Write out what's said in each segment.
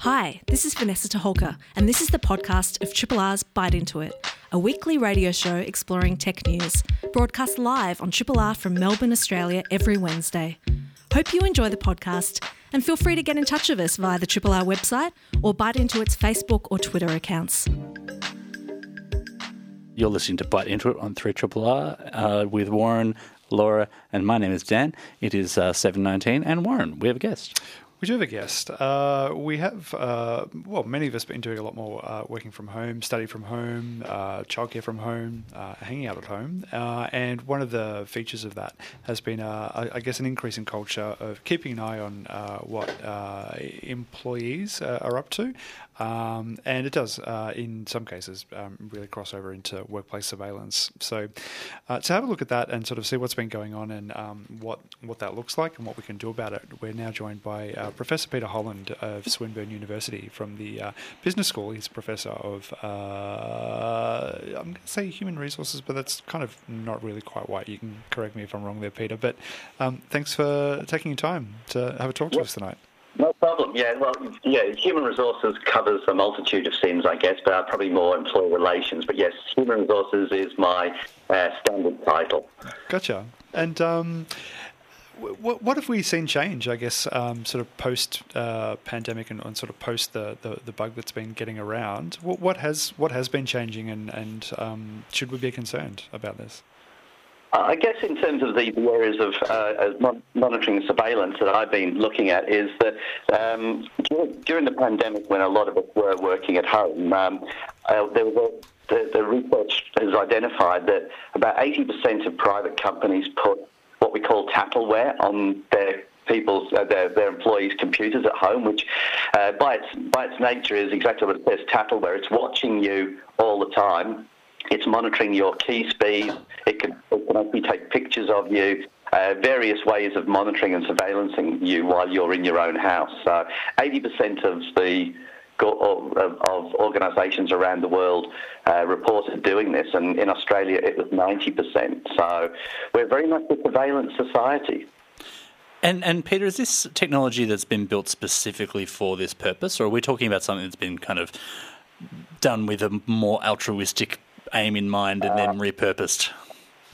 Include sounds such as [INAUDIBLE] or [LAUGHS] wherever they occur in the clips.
Hi, this is Vanessa Toholka, and this is the podcast of Triple R's Bite Into It, a weekly radio show exploring tech news, broadcast live on Triple R from Melbourne, Australia, every Wednesday. Hope you enjoy the podcast, and feel free to get in touch with us via the Triple R website or Bite Into It's Facebook or Twitter accounts. You're listening to Bite Into It on 3 Triple R uh, with Warren, Laura, and my name is Dan. It is uh, 7.19, and Warren, we have a guest. We do have a guest. Uh, we have, uh, well, many of us been doing a lot more uh, working from home, study from home, uh, childcare from home, uh, hanging out at home. Uh, and one of the features of that has been, I guess, an increase in culture of keeping an eye on what employees are up to. Um, and it does, in some cases, um, really cross over into workplace surveillance. So, to have a look at that and sort of see what's been going on and um, what what that looks like and what we can do about it, we're now joined by Professor Peter Holland of Swinburne University from the uh, Business School. He's a Professor of, uh, I'm going to say human resources, but that's kind of not really quite right. You can correct me if I'm wrong there, Peter. But um, thanks for taking your time to have a talk to us tonight. No problem. Yeah, well, yeah, human resources covers a multitude of sins, I guess, but probably more employee relations. But yes, human resources is my uh, standard title. Gotcha. And um, what, what have we seen change, I guess, um, sort of post uh, pandemic and, and, sort of post the, the, the, bug that's been getting around? What, what has what has been changing, and, and um, should we be concerned about this? I guess in terms of the, areas of uh, monitoring and surveillance that I've been looking at is that um, during the pandemic, when a lot of us were working at home, um, uh, there the, the, research has identified that about 80% of private companies put what we call tattleware on their people's uh, their, their employees' computers at home, which uh, by its by its nature is exactly what it says, tattleware. It's watching you all the time. It's monitoring your key speed. It can, can take pictures of you. Uh, various ways of monitoring and surveillancing you while you're in your own house. So, 80% of the of, of organisations around the world uh, reported doing this, and in Australia it was 90%. So we're very much a surveillance society. And and Peter, is this technology that's been built specifically for this purpose, or are we talking about something that's been kind of done with a more altruistic aim in mind and uh, then repurposed?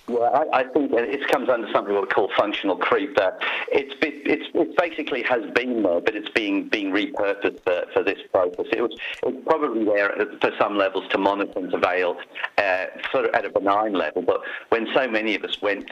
Well, I, I, think it comes under something we call functional creep. That it's it's it basically has been there, but it's being being repurposed for, for this purpose. It was it's probably there for some levels to monitor and surveil, uh, sort of at a benign level. But when so many of us went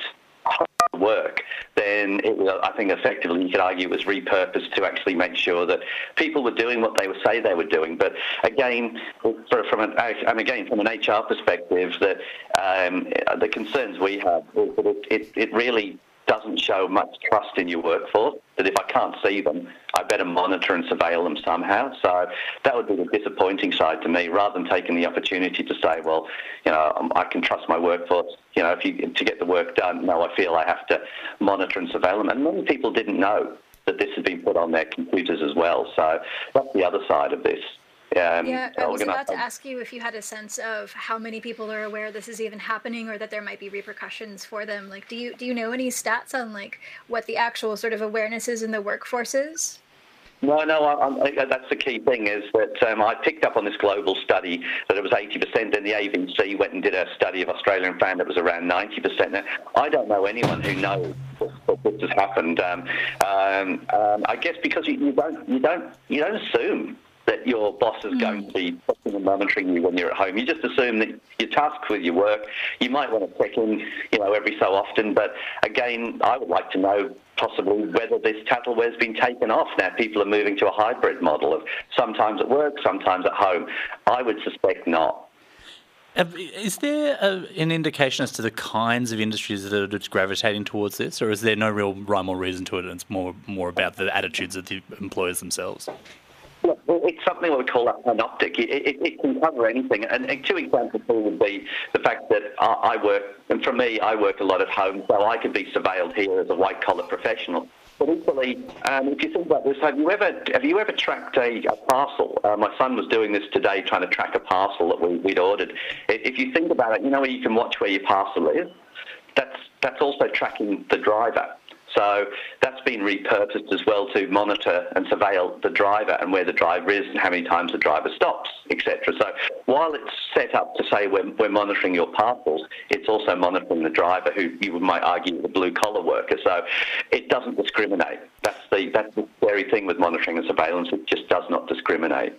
work, then it I think effectively you could argue it was repurposed to actually make sure that people were doing what they would say they were doing. But again, from an and again from an HR perspective, that um, the concerns we have is that it, it, it really doesn't show much trust in your workforce. That if I can't see them, I better monitor and surveil them somehow. So that would be the disappointing side to me, rather than taking the opportunity to say, well, you know, um, I can trust my workforce. You know, if you to get the work done, no, I feel I have to monitor and surveil them. And many people didn't know that this had been put on their computers as well. So that's the other side of this. Um, yeah, I was about to ask you if you had a sense of how many people are aware this is even happening, or that there might be repercussions for them. Like, do you do you know any stats on like what the actual sort of awareness is in the workforce is? No, no, I, I, that's the key thing is that um, I picked up on this global study that it was 80%, and the ABC went and did a study of Australia and found it was around 90%. Now, I don't know anyone who knows that this has happened. Um, um, um, I guess because you, you, don't, you don't, you don't assume that your boss is going to be hmm. watching and monitoring you when you're at home. You just assume that you're tasked with your work. You might want to check in, you know, every so often. But again, I would like to know possibly whether this tattleware has been taken off. Now people are moving to a hybrid model of sometimes at work, sometimes at home. I would suspect not. Is there a, an indication as to the kinds of industries that are just gravitating towards this, or is there no real rhyme or reason to it? And it's more more about the attitudes of the employers themselves it's something we call an optic. It, it, it, can cover anything. And, and two examples would be the fact that I work, and for me, I work a lot at home, so I could be surveilled here as a white collar professional. But equally, um, if you think about this, have you ever have you ever tracked a, a parcel? Uh, my son was doing this today, trying to track a parcel that we, would ordered. If you think about it, you know where you can watch where your parcel is. That's that's also tracking the driver. So that's been repurposed as well to monitor and surveil the driver and where the driver is and how many times the driver stops, etc. So while it's set up to say we're, we're monitoring your parcels, it's also monitoring the driver, who you might argue is a blue collar worker. So it doesn't discriminate. That's the that's the scary thing with monitoring and surveillance. It just does not discriminate.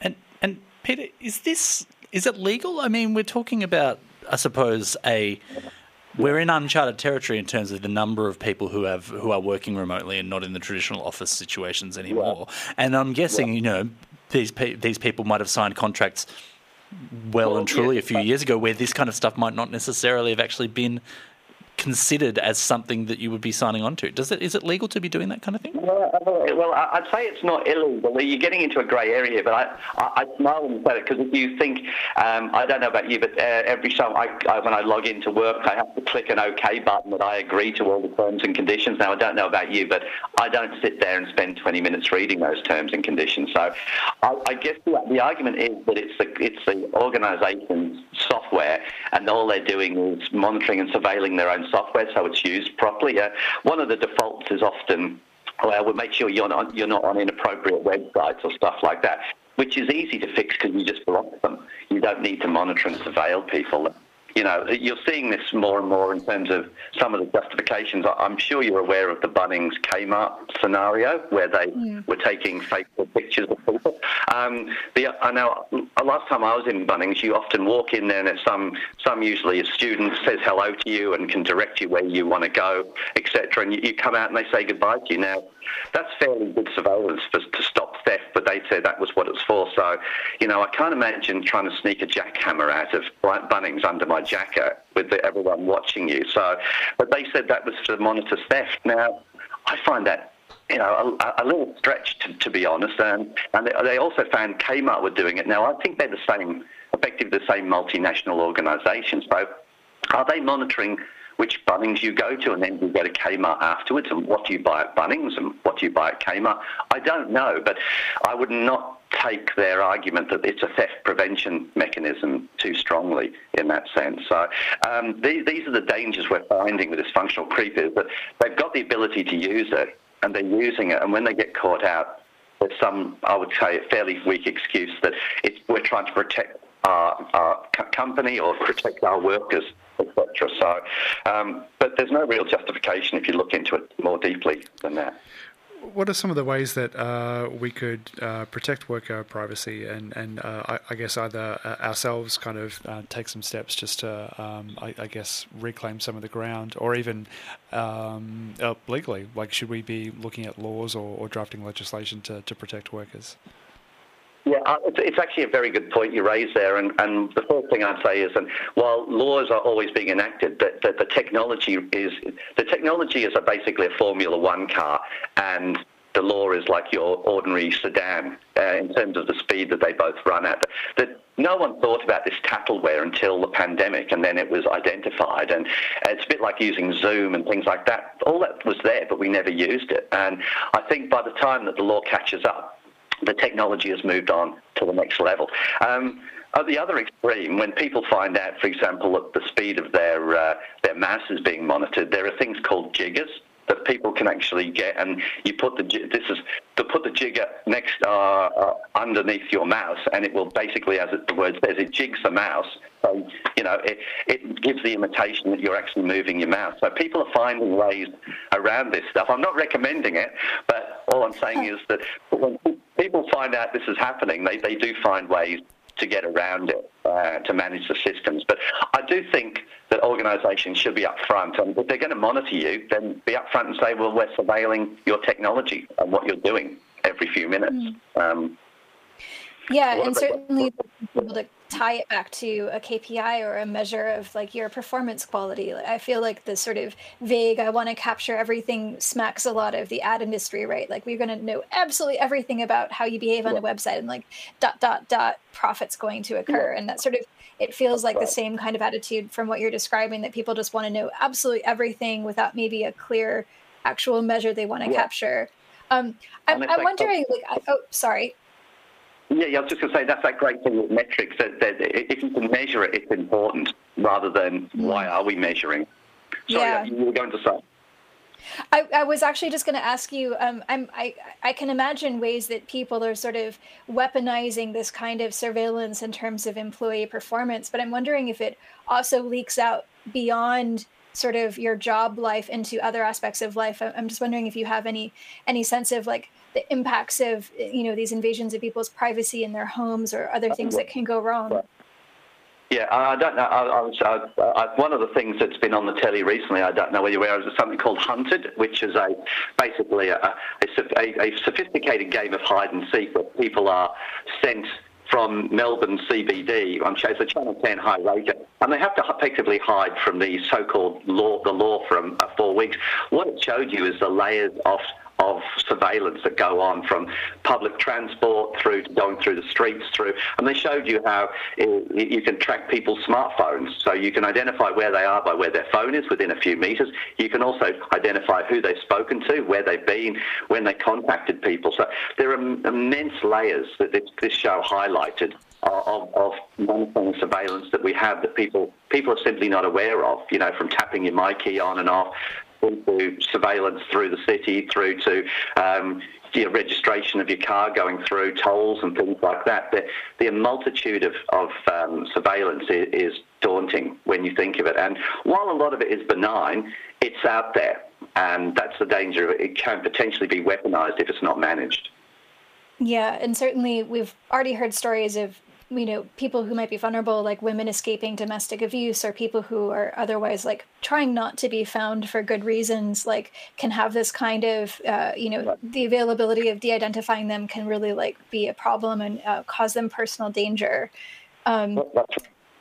And and Peter, is this is it legal? I mean, we're talking about, I suppose, a we're in uncharted territory in terms of the number of people who have who are working remotely and not in the traditional office situations anymore. Yeah. And I'm guessing, yeah. you know, these pe- these people might have signed contracts well, well and truly yeah, a few years ago where this kind of stuff might not necessarily have actually been considered as something that you would be signing on to. Does it is it legal to be doing that kind of thing? Well, I'd say it's not illegal. You're getting into a grey area, but I, I, I smile when you say it because if you think, um, I don't know about you, but uh, every time I, I, when I log into work, I have to click an OK button that I agree to all the terms and conditions. Now, I don't know about you, but I don't sit there and spend 20 minutes reading those terms and conditions. So I, I guess the, the argument is that it's the, it's the organisation's software, and all they're doing is monitoring and surveilling their own software so it's used properly. Uh, one of the defaults is often, well, we'll make sure you're not, you're not on inappropriate websites or stuff like that, which is easy to fix because you just block them. You don't need to monitor and surveil people you know, you're seeing this more and more in terms of some of the justifications. I'm sure you're aware of the Bunnings Kmart scenario where they yeah. were taking fake pictures of people. Um, the, I know last time I was in Bunnings, you often walk in there and there's some, some usually a student says hello to you and can direct you where you want to go, etc. And you, you come out and they say goodbye to you. Now, that's fairly good surveillance for, to stop theft, but they said that was what it's for. So, you know, I can't imagine trying to sneak a jackhammer out of Bunnings under my jacket with the, everyone watching you. So, but they said that was to monitor theft. Now, I find that you know, a, a little stretch to, to, be honest. And, and they also found Kmart were doing it. Now, I think they're the same, effectively the same multinational organisations. So, are they monitoring which Bunnings you go to, and then you go to Kmart afterwards, and what do you buy at Bunnings, and what do you buy at Kmart? I don't know, but I would not take their argument that it's a theft prevention mechanism too strongly in that sense. So um, these, these are the dangers we're finding with this functional creep is that they've got the ability to use it, and they're using it, and when they get caught out, there's some, I would say, a fairly weak excuse that it's, we're trying to protect our, our company or protect our workers etc. So, um, but there's no real justification if you look into it more deeply than that. What are some of the ways that uh, we could uh, protect worker privacy and, and uh, I, I, guess either uh, ourselves kind of uh, take some steps just to, um, I, I, guess, reclaim some of the ground or even um, uh, legally? Like, should we be looking at laws or, or drafting legislation to, to protect workers? Yeah, uh, it's, actually a very good point you raised there. And, and the first thing I'd say is, and while laws are always being enacted, that, that the technology is the technology is a basically a Formula One car, and the law is like your ordinary sedan uh, in terms of the speed that they both run at. That no one thought about this tattleware until the pandemic, and then it was identified. And it's a bit like using Zoom and things like that. All that was there, but we never used it. And I think by the time that the law catches up, the technology has moved on to the next level. Um, at the other extreme, when people find out, for example, that the speed of their uh, their mouse is being monitored, there are things called jiggers that people can actually get, and you put the this is to put the jigger next uh, uh, underneath your mouse, and it will basically, as it, the word says, it jigs the mouse. So you know, it it gives the imitation that you're actually moving your mouse. So people are finding ways around this stuff. I'm not recommending it, but all I'm saying is that when people find out this is happening, they, they do find ways to get around it, uh, to manage the systems. But I do think that organisations should be upfront. And if they're going to monitor you, then be upfront and say, well, we're surveilling your technology and what you're doing every few minutes. Mm. Um, yeah, and certainly tie it back to a KPI or a measure of like your performance quality. I feel like the sort of vague, I want to capture everything smacks a lot of the ad industry, right? Like we're going to know absolutely everything about how you behave on a website and like dot, dot, dot, profits going to occur. And that sort of, it feels like the same kind of attitude from what you're describing that people just want to know absolutely everything without maybe a clear actual measure they want to yeah. capture. Um, I'm, I'm wondering, like, I, oh, sorry. Yeah, yeah, I was just going to say that's that great thing with metrics that, that if you can measure it, it's important rather than why are we measuring. Sorry, yeah. you were going to say. I, I was actually just going to ask you. Um, I'm, I I can imagine ways that people are sort of weaponizing this kind of surveillance in terms of employee performance, but I'm wondering if it also leaks out beyond sort of your job life into other aspects of life. I'm just wondering if you have any any sense of like the impacts of you know these invasions of people's privacy in their homes or other things that can go wrong. Yeah, I don't know. I, I I, one of the things that's been on the telly recently, I don't know whether you're aware, is something called Hunted, which is a basically a, a, a sophisticated game of hide and seek where people are sent from Melbourne CBD. I'm sure it's a Channel 10 high rater, and they have to effectively hide from the so-called law, the law for uh, four weeks. What it showed you is the layers of of surveillance that go on from public transport through to going through the streets through and they showed you how eh, it, you can track people's smartphones so you can identify where they are by where their phone is within a few meters you can also identify who they've spoken to where they've been when they contacted people so there are immense layers that this, this show highlighted uh, of, of monitoring surveillance that we have that people people are simply not aware of. You know, from tapping your Myki on and off through surveillance through the city, through to um, registration of your car going through tolls and things like that. The, the multitude of, of um, surveillance is, daunting when you think of it. And while a lot of it is benign, it's out there. And that's the danger. It can potentially be weaponized if it's not managed. Yeah, and certainly we've already heard stories of you know people who might be vulnerable like women escaping domestic abuse or people who are otherwise like trying not to be found for good reasons like can have this kind of uh, you know the availability of de-identifying them can really like be a problem and uh, cause them personal danger. Um,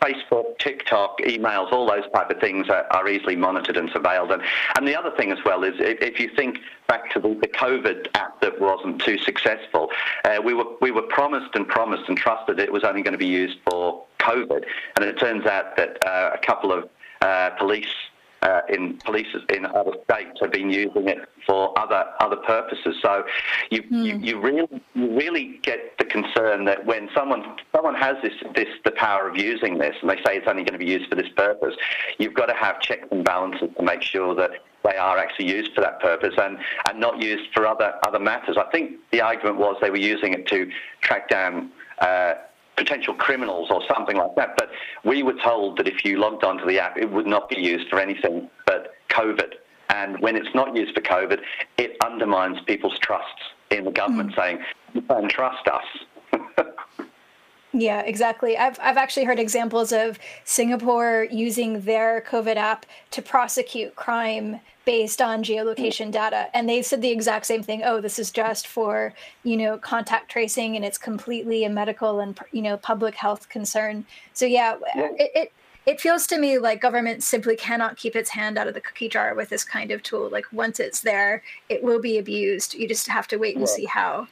Facebook, TikTok, emails, all those type of things are, are, easily monitored and surveilled. And, and the other thing as well is if, if you think back to the, the, COVID app that wasn't too successful, uh, we, were, we were promised and promised and trusted it was only going to be used for COVID. And it turns out that uh, a couple of uh, police uh, in police in other states have been using it for other other purposes. So you, mm. you, you really you really get the concern that when someone someone has this this the power of using this and they say it's only going to be used for this purpose, you've got to have checks and balances to make sure that they are actually used for that purpose and, and not used for other other matters. I think the argument was they were using it to track down. Uh, potential criminals or something like that. But we were told that if you logged onto the app, it would not be used for anything but COVID. And when it's not used for COVID, it undermines people's trusts in the government, mm. saying, you can trust us. Yeah, exactly. I've I've actually heard examples of Singapore using their COVID app to prosecute crime based on geolocation data and they said the exact same thing oh this is just for you know contact tracing and it's completely a medical and you know public health concern so yeah, yeah. It, it it feels to me like government simply cannot keep its hand out of the cookie jar with this kind of tool like once it's there it will be abused you just have to wait and yeah. see how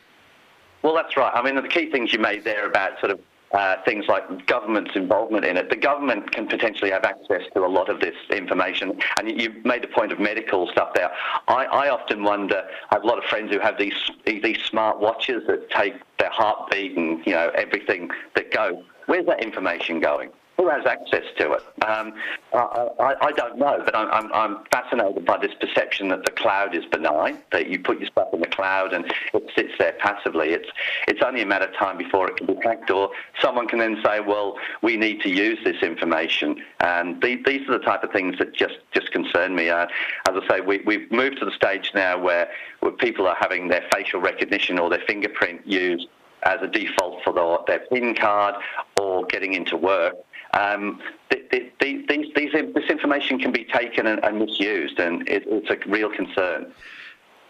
well, that's right. I mean, the key things you made there about sort of uh, things like government's involvement in it. The government can potentially have access to a lot of this information. And you made the point of medical stuff there. I, I often wonder, I have a lot of friends who have these, these smart watches that take their heartbeat and, you know, everything that go. Where's that information going? Who has access to it? Um, I, I, I, don't know, but I'm, I'm, I'm, fascinated by this perception that the cloud is benign, that you put your stuff in the cloud and it sits there passively. It's, it's only a matter of time before it can be hacked, or someone can then say, well, we need to use this information. And these, these are the type of things that just, just concern me. Uh, as I say, we, we've moved to the stage now where, where people are having their facial recognition or their fingerprint used as a default for the, their PIN card or getting into work. Um, the, the, the, these, these, this information can be taken and, and misused, and it, it's a real concern.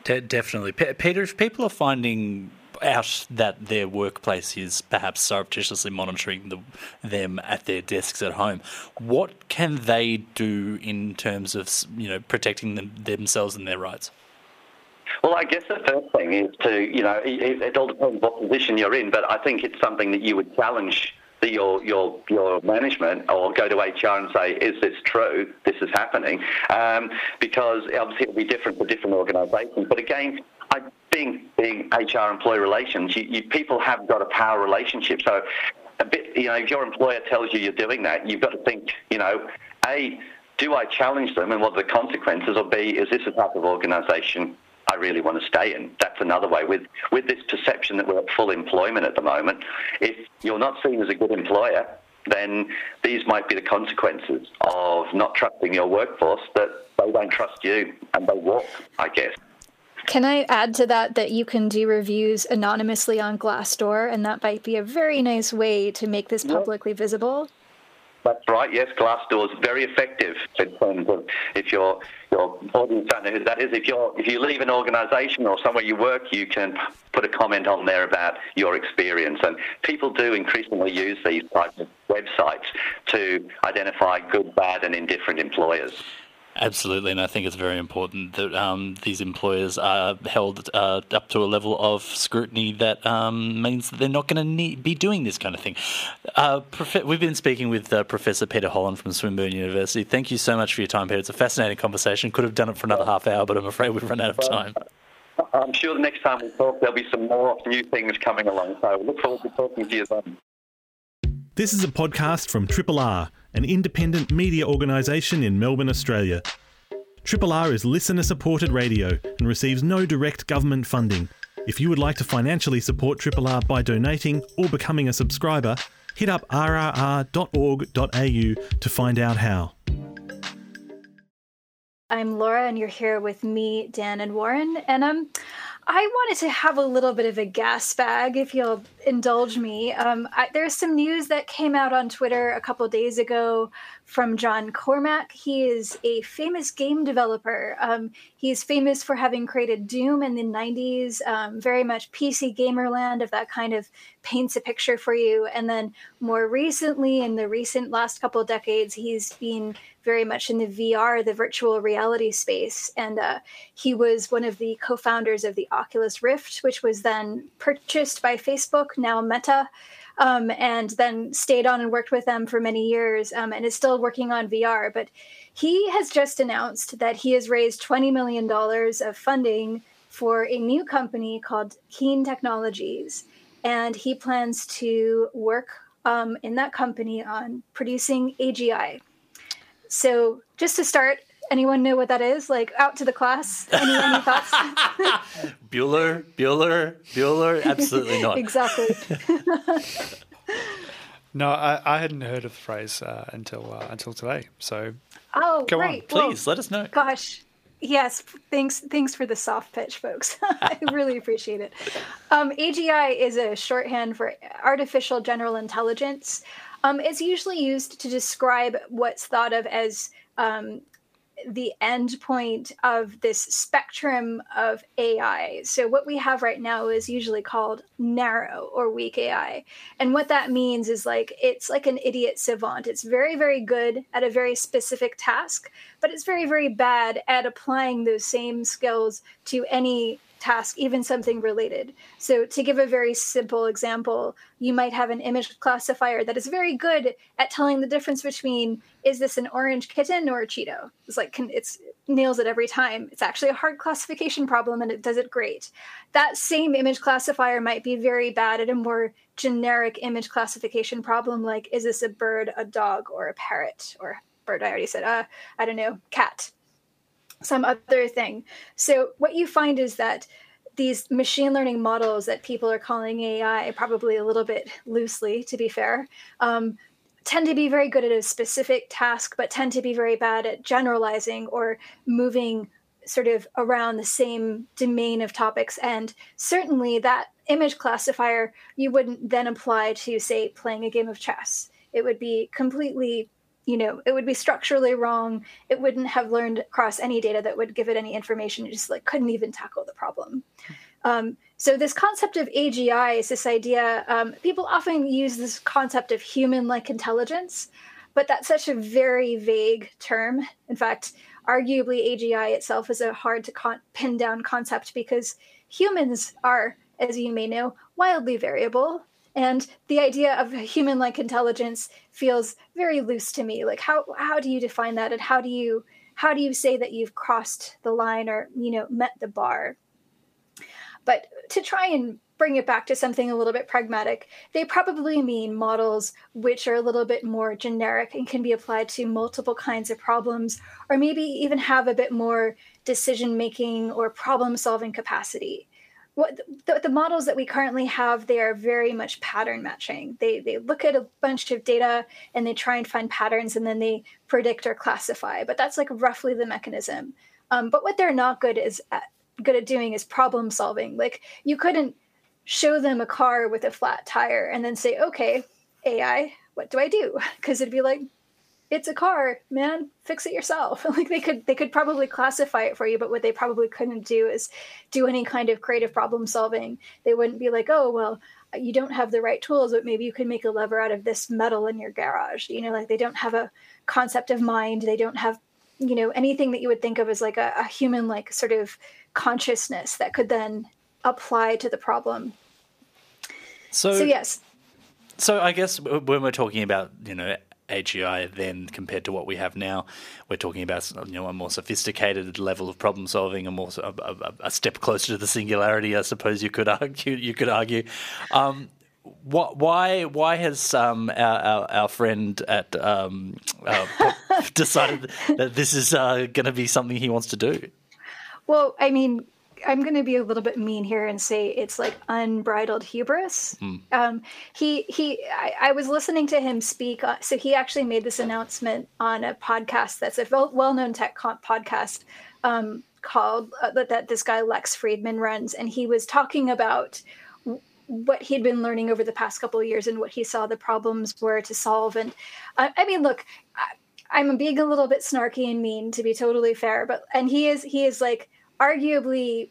De- definitely. P- Peter, if people are finding out that their workplace is perhaps surreptitiously monitoring the, them at their desks at home, what can they do in terms of you know protecting them, themselves and their rights? Well, I guess the first thing is to, you know, it, it all depends what position you're in, but I think it's something that you would challenge your your your management or go to HR and say, is this true? This is happening, um, because obviously it'll be different for different organisations. But again, I think being HR employee relations, you, you, people have got a power relationship. So a bit, you know, if your employer tells you you're doing that, you've got to think, you know, a do I challenge them and what are the consequences? Or B, is this a type of organisation I really want to stay in? That's another way. With, with this perception that we're at full employment at the moment, if you're not seen as a good employer, then these might be the consequences of not trusting your workforce that they don't trust you and they walk, I guess. Can I add to that that you can do reviews anonymously on Glassdoor, and that might be a very nice way to make this publicly visible? That's right. Yes, glass doors very effective in terms of if your your audience don't know who that is. If you if you leave an organisation or somewhere you work, you can put a comment on there about your experience. And people do increasingly use these types of websites to identify good, bad, and indifferent employers. Absolutely, and I think it's very important that um, these employers are held uh, up to a level of scrutiny that um, means that they're not going to be doing this kind of thing. Uh, prof- we've been speaking with uh, Professor Peter Holland from Swinburne University. Thank you so much for your time, Peter. It's a fascinating conversation. Could have done it for another half hour, but I'm afraid we've run out of time. I'm sure the next time we talk, there'll be some more new things coming along. So I look forward to talking to you then. This is a podcast from Triple R an independent media organisation in Melbourne, Australia. Triple R is listener supported radio and receives no direct government funding. If you would like to financially support Triple R by donating or becoming a subscriber, hit up rrr.org.au to find out how. I'm Laura, and you're here with me, Dan, and Warren. And um, I wanted to have a little bit of a gas bag, if you'll indulge me. Um, I, there's some news that came out on Twitter a couple days ago from John Carmack. He is a famous game developer. Um, he's famous for having created Doom in the 90s, um, very much PC Gamerland, of that kind of paints a picture for you. And then more recently, in the recent last couple decades, he's been very much in the VR, the virtual reality space. And uh, he was one of the co founders of the Oculus Rift, which was then purchased by Facebook, now Meta. Um, and then stayed on and worked with them for many years um, and is still working on VR. But he has just announced that he has raised $20 million of funding for a new company called Keen Technologies. And he plans to work um, in that company on producing AGI, so just to start, anyone know what that is? Like out to the class? Any, any thoughts? [LAUGHS] Bueller, Bueller, Bueller? Absolutely not. exactly. [LAUGHS] no, I, I, hadn't heard of the phrase uh, until uh, until today. So, oh, go great. on, please well, let us know. Gosh, yes. Thanks, thanks for the soft pitch, folks. [LAUGHS] I really appreciate it. Um, AGI is a shorthand for artificial general intelligence. Um, it's usually used to describe what's thought of as um, the end point of this spectrum of AI. So, what we have right now is usually called narrow or weak AI. And what that means is like it's like an idiot savant. It's very, very good at a very specific task, but it's very, very bad at applying those same skills to any task, even something related. So, to give a very simple example, you might have an image classifier that is very good at telling the difference between is this an orange kitten or a Cheeto? It's like can, it's nails it every time. It's actually a hard classification problem and it does it great. That same image classifier might be very bad at a more generic image classification problem like is this a bird, a dog, or a parrot? Or bird, I already said, uh, I don't know, cat some other thing. So what you find is that these machine learning models that people are calling AI, probably a little bit loosely, to be fair, um, tend to be very good at a specific task, but tend to be very bad at generalizing or moving sort of around the same domain of topics. And certainly that image classifier you wouldn't then apply to, say, playing a game of chess. It would be completely you know it would be structurally wrong. It wouldn't have learned across any data that would give it any information. It just like couldn't even tackle the problem. Um, so this concept of agi is this idea um, people often use this concept of human-like intelligence but that's such a very vague term. In fact arguably agi itself is a hard to con- pin down concept because humans are as you may know wildly variable and the idea of human like intelligence feels very loose to me. Like how how do you define that? And how do you how do you say that you've crossed the line or you know met the bar? But to try and bring it back to something a little bit pragmatic, they probably mean models which are a little bit more generic and can be applied to multiple kinds of problems, or maybe even have a bit more decision making or problem solving capacity. What the, the, models that we currently have, they are very much pattern matching. They they look at a bunch of data and they try and find patterns and then they predict or classify. But that's like roughly the mechanism. Um, but what they're not good is at, good at doing is problem solving. Like you couldn't show them a car with a flat tire and then say, okay, AI, what do I do? [LAUGHS] Because it'd be like, it's a car, man, fix it yourself. [LAUGHS] like they could they could probably classify it for you, but what they probably couldn't do is do any kind of creative problem solving. They wouldn't be like, oh well, you don't have the right tools, but maybe you can make a lever out of this metal in your garage. You know, like they don't have a concept of mind. They don't have, you know, anything that you would think of as like a, a human like sort of consciousness that could then apply to the problem. So, so yes. So I guess when we're talking about you know AGI then compared to what we have now, we're talking about you know a more sophisticated level of problem solving, a more a, a, a step closer to the singularity, I suppose you could argue. You could argue. Um, what, why why has um, our, our, our friend at um, uh, [LAUGHS] decided that this is uh, going to be something he wants to do? Well, I mean, I'm going to be a little bit mean here and say it's like unbridled hubris. Mm. Um, he he, I, I, was listening to him speak. Uh, so he actually made this announcement on a podcast that's a well-known tech podcast um, called uh, that, that this guy Lex Fridman runs, and he was talking about what he'd been learning over the past couple of years and what he saw the problems were to solve. And uh, I mean, look. I, I'm being a little bit snarky and mean to be totally fair, but and he is he is like arguably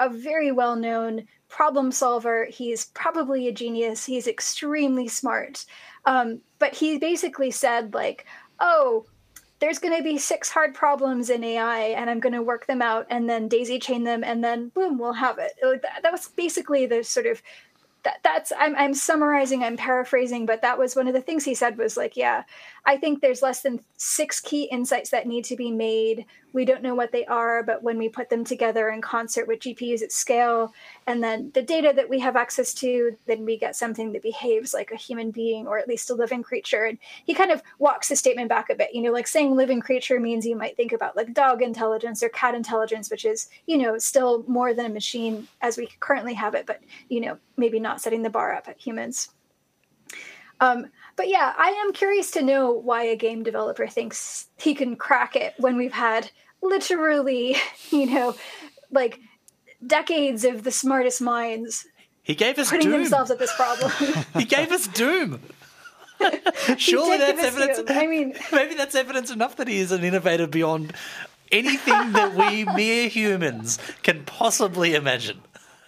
a very well known problem solver. He's probably a genius. He's extremely smart. Um, but he basically said, like, oh, there's going to be six hard problems in AI, and I'm going to work them out and then daisy chain them, and then boom, we'll have it. That, was basically the sort of that, that's I'm, I'm summarizing i'm paraphrasing but that was one of the things he said was like yeah i think there's less than six key insights that need to be made we don't know what they are but when we put them together in concert with gpus at scale and then the data that we have access to then we get something that behaves like a human being or at least a living creature. And he kind of walks the statement back a bit. You know like saying living creature means you might think about like dog intelligence or cat intelligence which is you know still more than a machine as we currently have it but you know maybe not setting the bar up at humans. Um, but yeah, I am curious to know why a game developer thinks he can crack it when we've had literally, [LAUGHS] you know, like decades of the smartest minds. He gave us putting Doom. themselves at this problem. [LAUGHS] [LAUGHS] he gave us Doom. Surely that's evidence. Doom. I mean, maybe that's evidence enough that he is an innovator beyond anything that we mere humans can possibly imagine.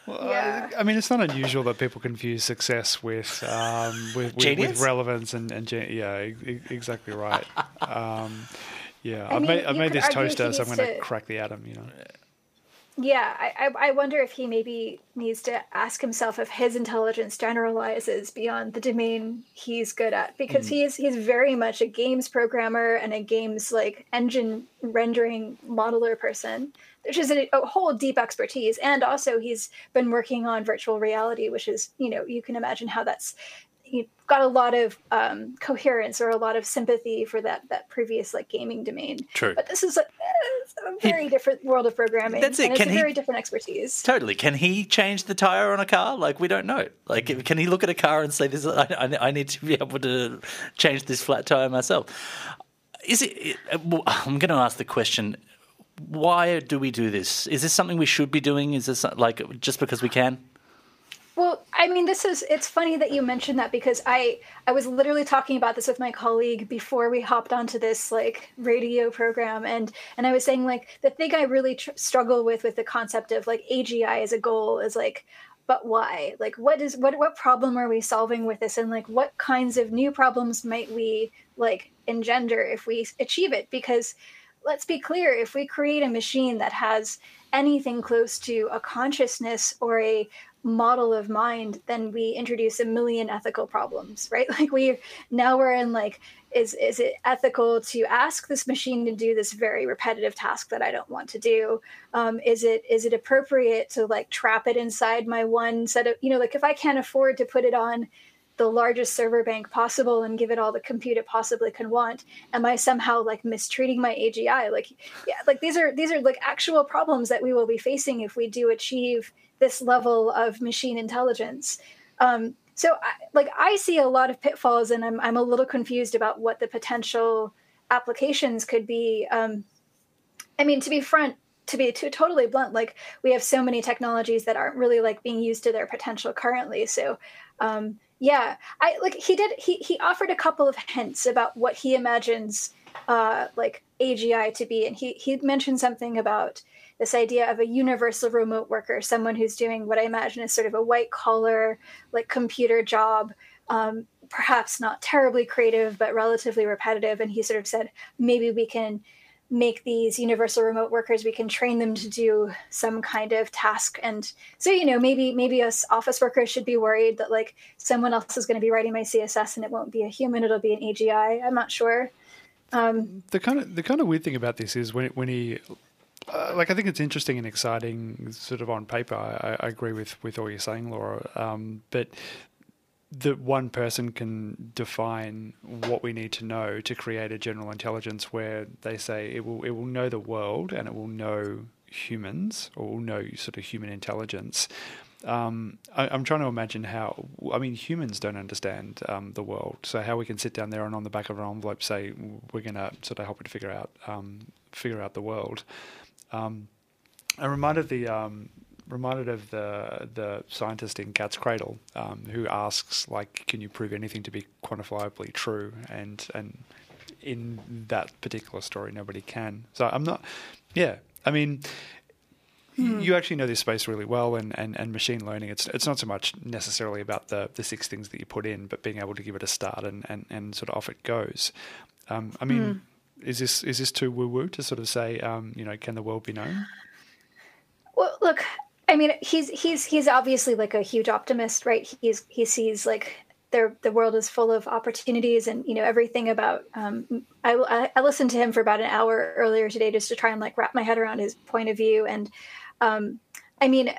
Well, yeah. I, I, mean, it's not unusual that people confuse success with um, with, with, with, relevance and, and yeah, exactly right. [LAUGHS] Um, yeah, I have made, I've made this toaster, so I'm going to crack the atom. You know. Yeah, I, I wonder if he maybe needs to ask himself if his intelligence generalizes beyond the domain he's good at because mm. he's he's very much a games programmer and a games like engine rendering modeler person, which is a, a whole deep expertise. And also, he's been working on virtual reality, which is you know you can imagine how that's you got a lot of um, coherence or a lot of sympathy for that that previous like gaming domain. True. But this is a, a very he, different world of programming. That's it. Can it's a very different expertise. Totally. Can he change the tire on a car? Like we don't know. Like can he look at a car and say this? I, I, I need to be able to change this flat tire myself. Is it? I'm going to ask the question. Why do we do this? Is this something we should be doing? Is this like just because we can? Well, I mean, this is it's funny that you mentioned that because I I was literally talking about this with my colleague before we hopped onto this like radio program and and I was saying like the thing I really tr- struggle with with the concept of like AGI as a goal is like but why? Like what is what what problem are we solving with this and like what kinds of new problems might we like engender if we achieve it because let's be clear if we create a machine that has anything close to a consciousness or a model of mind, then we introduce a million ethical problems, [LAUGHS] right? Like we now we're in like, is is it ethical to ask this machine to do this very repetitive task that I don't want to do? Um, is it is it appropriate to like trap it inside my one set of you know like if I can't afford to put it on the largest server bank possible and give it all the compute it possibly can want? Am i somehow like mistreating my agi like yeah like these are these are like actual problems that we will be facing if we do achieve this level of machine intelligence. Um, so I, like i see a lot of pitfalls and i'm, I'm a little confused about what the potential applications could be. Um, i mean to be front to be to totally blunt like we have so many technologies that aren't really like being used to their potential currently. So um, yeah i like he did he he offered a couple of hints about what he imagines uh like agi to be and he he mentioned something about this idea of a universal remote worker someone who's doing what i imagine is sort of a white collar like computer job um, perhaps not terribly creative but relatively repetitive and he sort of said maybe we can make these universal remote workers we can train them to do some kind of task and so you know maybe maybe us office workers should be worried that like someone else is going to be writing my css and it won't be a human it'll be an agi i'm not sure um, the kind of the kind of weird thing about this is when when he uh, like I think it's interesting and exciting, sort of on paper. I, I agree with, with all you're saying, Laura. Um, but that one person can define what we need to know to create a general intelligence where they say it will it will know the world and it will know humans or will know sort of human intelligence. Um, I, am trying to imagine how. I mean, humans don't understand um, the world, so how we can sit down there and on the back of an envelope say we're going to sort of help it figure out um, figure out the world. Um, I'm reminded the um, reminded of the the scientist in Cat's Cradle um, who asks like, "Can you prove anything to be quantifiably true?" And and in that particular story, nobody can. So I'm not. Yeah, I mean. Hmm. You actually know this space really well, and, and, and machine learning. It's it's not so much necessarily about the, the six things that you put in, but being able to give it a start and, and, and sort of off it goes. Um, I mean, hmm. is this is this too woo woo to sort of say, um, you know, can the world be known? Well, look, I mean, he's he's he's obviously like a huge optimist, right? He's he sees like there the world is full of opportunities, and you know everything about. Um, I I listened to him for about an hour earlier today just to try and like wrap my head around his point of view, and um, I mean,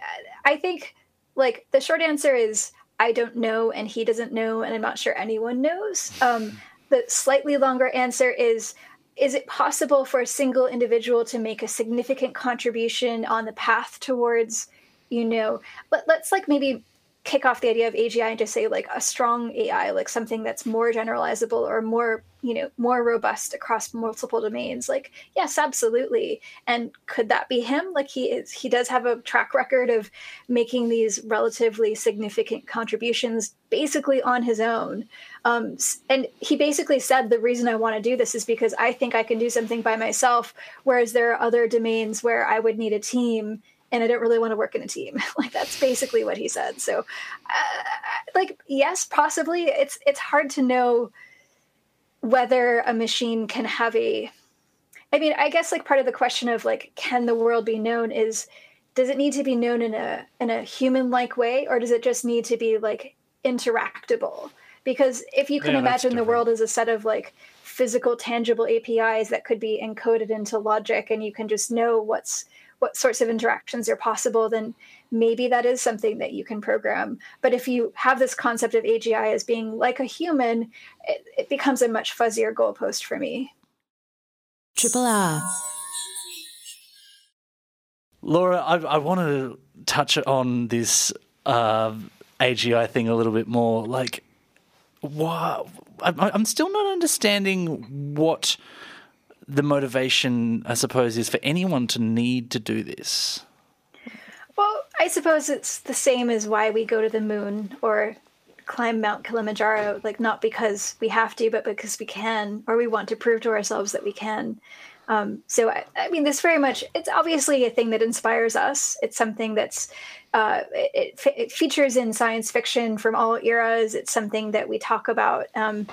I think like the short answer is I don't know, and he doesn't know, and I'm not sure anyone knows. Um, the slightly longer answer is is it possible for a single individual to make a significant contribution on the path towards you know but let's like maybe kick off the idea of agi and just say like a strong ai like something that's more generalizable or more you know more robust across multiple domains. Like yes absolutely. And could that be him? Like he is he does have a track record of making these relatively significant contributions basically on his own. Um, and he basically said the reason i want to do this is because i think i can do something by myself whereas there are other domains where i would need a team and I don't really want to work in a team. [LAUGHS] like that's basically what he said. So, uh, like, yes, possibly. It's it's hard to know whether a machine can have a. I mean, I guess like part of the question of like, can the world be known is, does it need to be known in a in a human like way, or does it just need to be like interactable? Because if you can yeah, imagine the world as a set of like physical, tangible APIs that could be encoded into logic, and you can just know what's what sorts of interactions are possible, then maybe that is something that you can program. But if you have this concept of AGI as being like a human, it, it becomes a much fuzzier goalpost for me. Triple R. Laura, I, I want to touch on this uh, AGI thing a little bit more. Like, why? I'm still not understanding what the motivation, I suppose, is for anyone to need to do this? Well, I suppose it's the same as why we go to the moon or climb Mount Kilimanjaro, like not because we have to, but because we can, or we want to prove to ourselves that we can. Um, so, I, I, mean, this very much, it's obviously a thing that inspires us. It's something that's, uh, it, it, features in science fiction from all eras. It's something that we talk about. Um,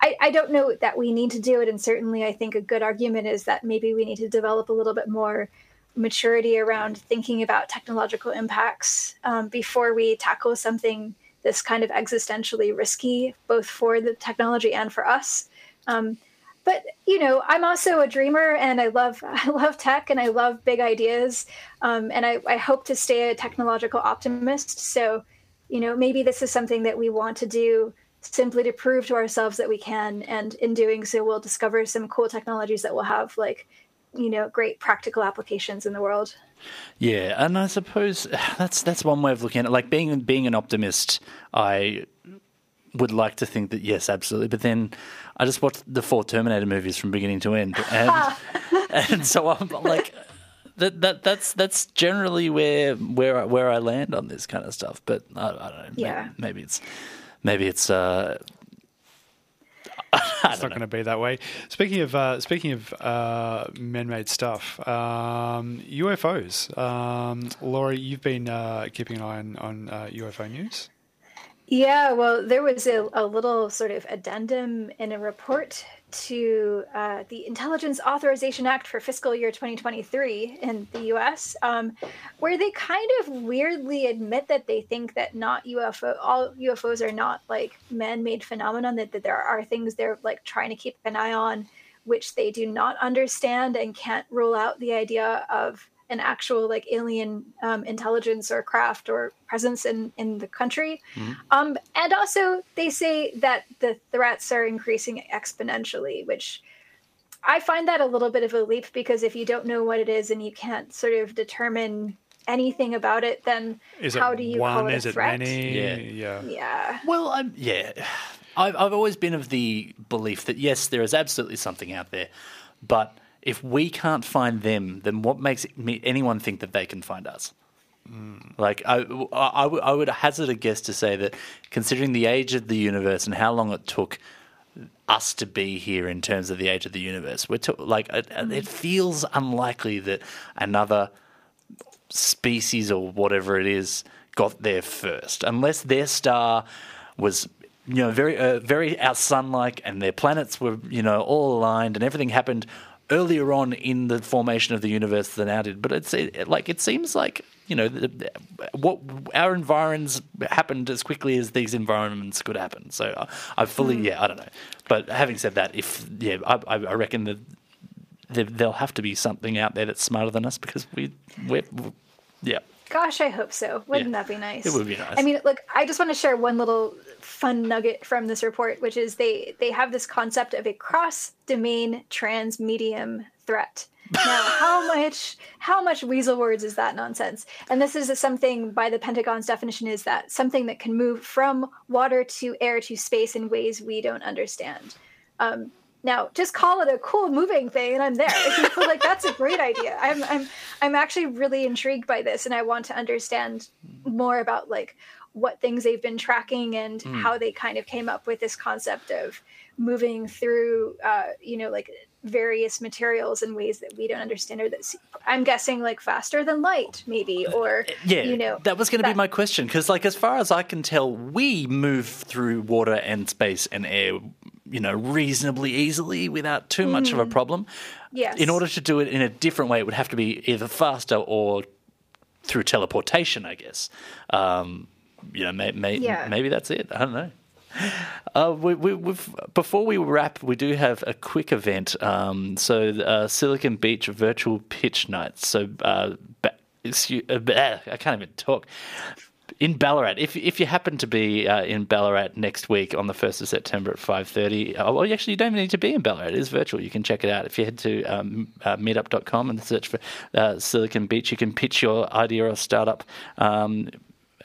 I, I don't know that we need to do it. And certainly, I think a good argument is that maybe we need to develop a little bit more maturity around thinking about technological impacts um, before we tackle something this kind of existentially risky, both for the technology and for us. Um, but you know, I'm also a dreamer, and I love [LAUGHS] I love tech, and I love big ideas, um, and I, I hope to stay a technological optimist. So, you know, maybe this is something that we want to do simply to prove to ourselves that we can, and in doing so, we'll discover some cool technologies that will have like, you know, great practical applications in the world. Yeah, and I suppose [SIGHS] that's that's one way of looking at it. Like being being an optimist, I would like to think that yes, absolutely. But then I just watched the four Terminator movies from beginning to end, [LAUGHS] and and so I'm like. That, that that's that's generally where where where I land on this kind of stuff, but I, I don't know. Yeah. Maybe, maybe it's maybe it's uh, [LAUGHS] it's not going to be that way. Speaking of uh, speaking of uh, man-made stuff, um, UFOs. Um, Laurie, you've been uh, keeping an eye on, on UFO uh, news. Yeah, well, there was a, a little sort of addendum in a report to uh, the Intelligence Authorization Act for fiscal year 2023 in the US, um, where they kind of weirdly admit that they think that not UFO, all UFOs are not like man made phenomenon, that, that there are things they're like trying to keep an eye on, which they do not understand and can't rule out the idea of an actual like alien um, intelligence or craft or presence in in the country. Mm-hmm. um, and also they say that the threats are increasing exponentially which i find that a little bit of a leap because if you don't know what it is and you can't sort of determine anything about it then is how do you one? call it is a threat? it many? Yeah. Yeah. Yeah. Well I'm, yeah. I've, I've always been of the belief that yes there is absolutely something out there but if we can't find them, then what makes anyone think that they can find us? Mm. Like, I, I, I would hazard a guess to say that considering the age of the universe and how long it took us to be here in terms of the age of the universe, we're to, like, it, it feels unlikely that another species or whatever it is got there first, unless their star was you know very uh, very out sun-like and their planets were you know all aligned and everything happened earlier on in the formation of the universe than our did. But it's it, like it seems like you know the, what our environs happened as quickly as these environments could happen. So I, I fully mm. yeah I don't know. But having said that, if yeah I, I reckon that there'll have to be something out there that's smarter than us because we we're, yeah. Gosh, I hope so. Wouldn't yeah, that be nice? It would be nice. I mean, look, I just want to share one little fun nugget from this report, which is they they have this concept of a cross-domain trans medium threat. Now, how [LAUGHS] much how much weasel words is that nonsense? And this is something by the Pentagon's definition is that something that can move from water to air to space in ways we don't understand. Um, now, just call it a cool moving thing, and I'm there. I feel like that's a great idea. I'm, I'm, I'm actually really intrigued by this, and I want to understand more about like what things they've been tracking and mm. how they kind of came up with this concept of moving through, uh, you know, like various materials in ways that we don't understand or that I'm guessing like faster than light maybe or yeah you know that was going to be my question because like as far as I can tell we move through water and space and air you know, reasonably easily without too much of a mm. problem. Yes. In order to do it in a different way, it would have to be either faster or through teleportation, I guess. Um, you know, may, may, yeah. maybe that's it. I don't know. Uh, we, we, before we wrap, we do have a quick event. Um, so, uh, Silicon Beach virtual pitch night. So, uh, ba- excuse, uh, I can't even talk in Ballarat. If if you happen to be uh, in Ballarat next week on the first of September at five thirty, uh, well, actually, you don't even need to be in Ballarat. It is virtual. You can check it out if you head to um, uh, meetup.com and search for uh, Silicon Beach. You can pitch your idea or startup um,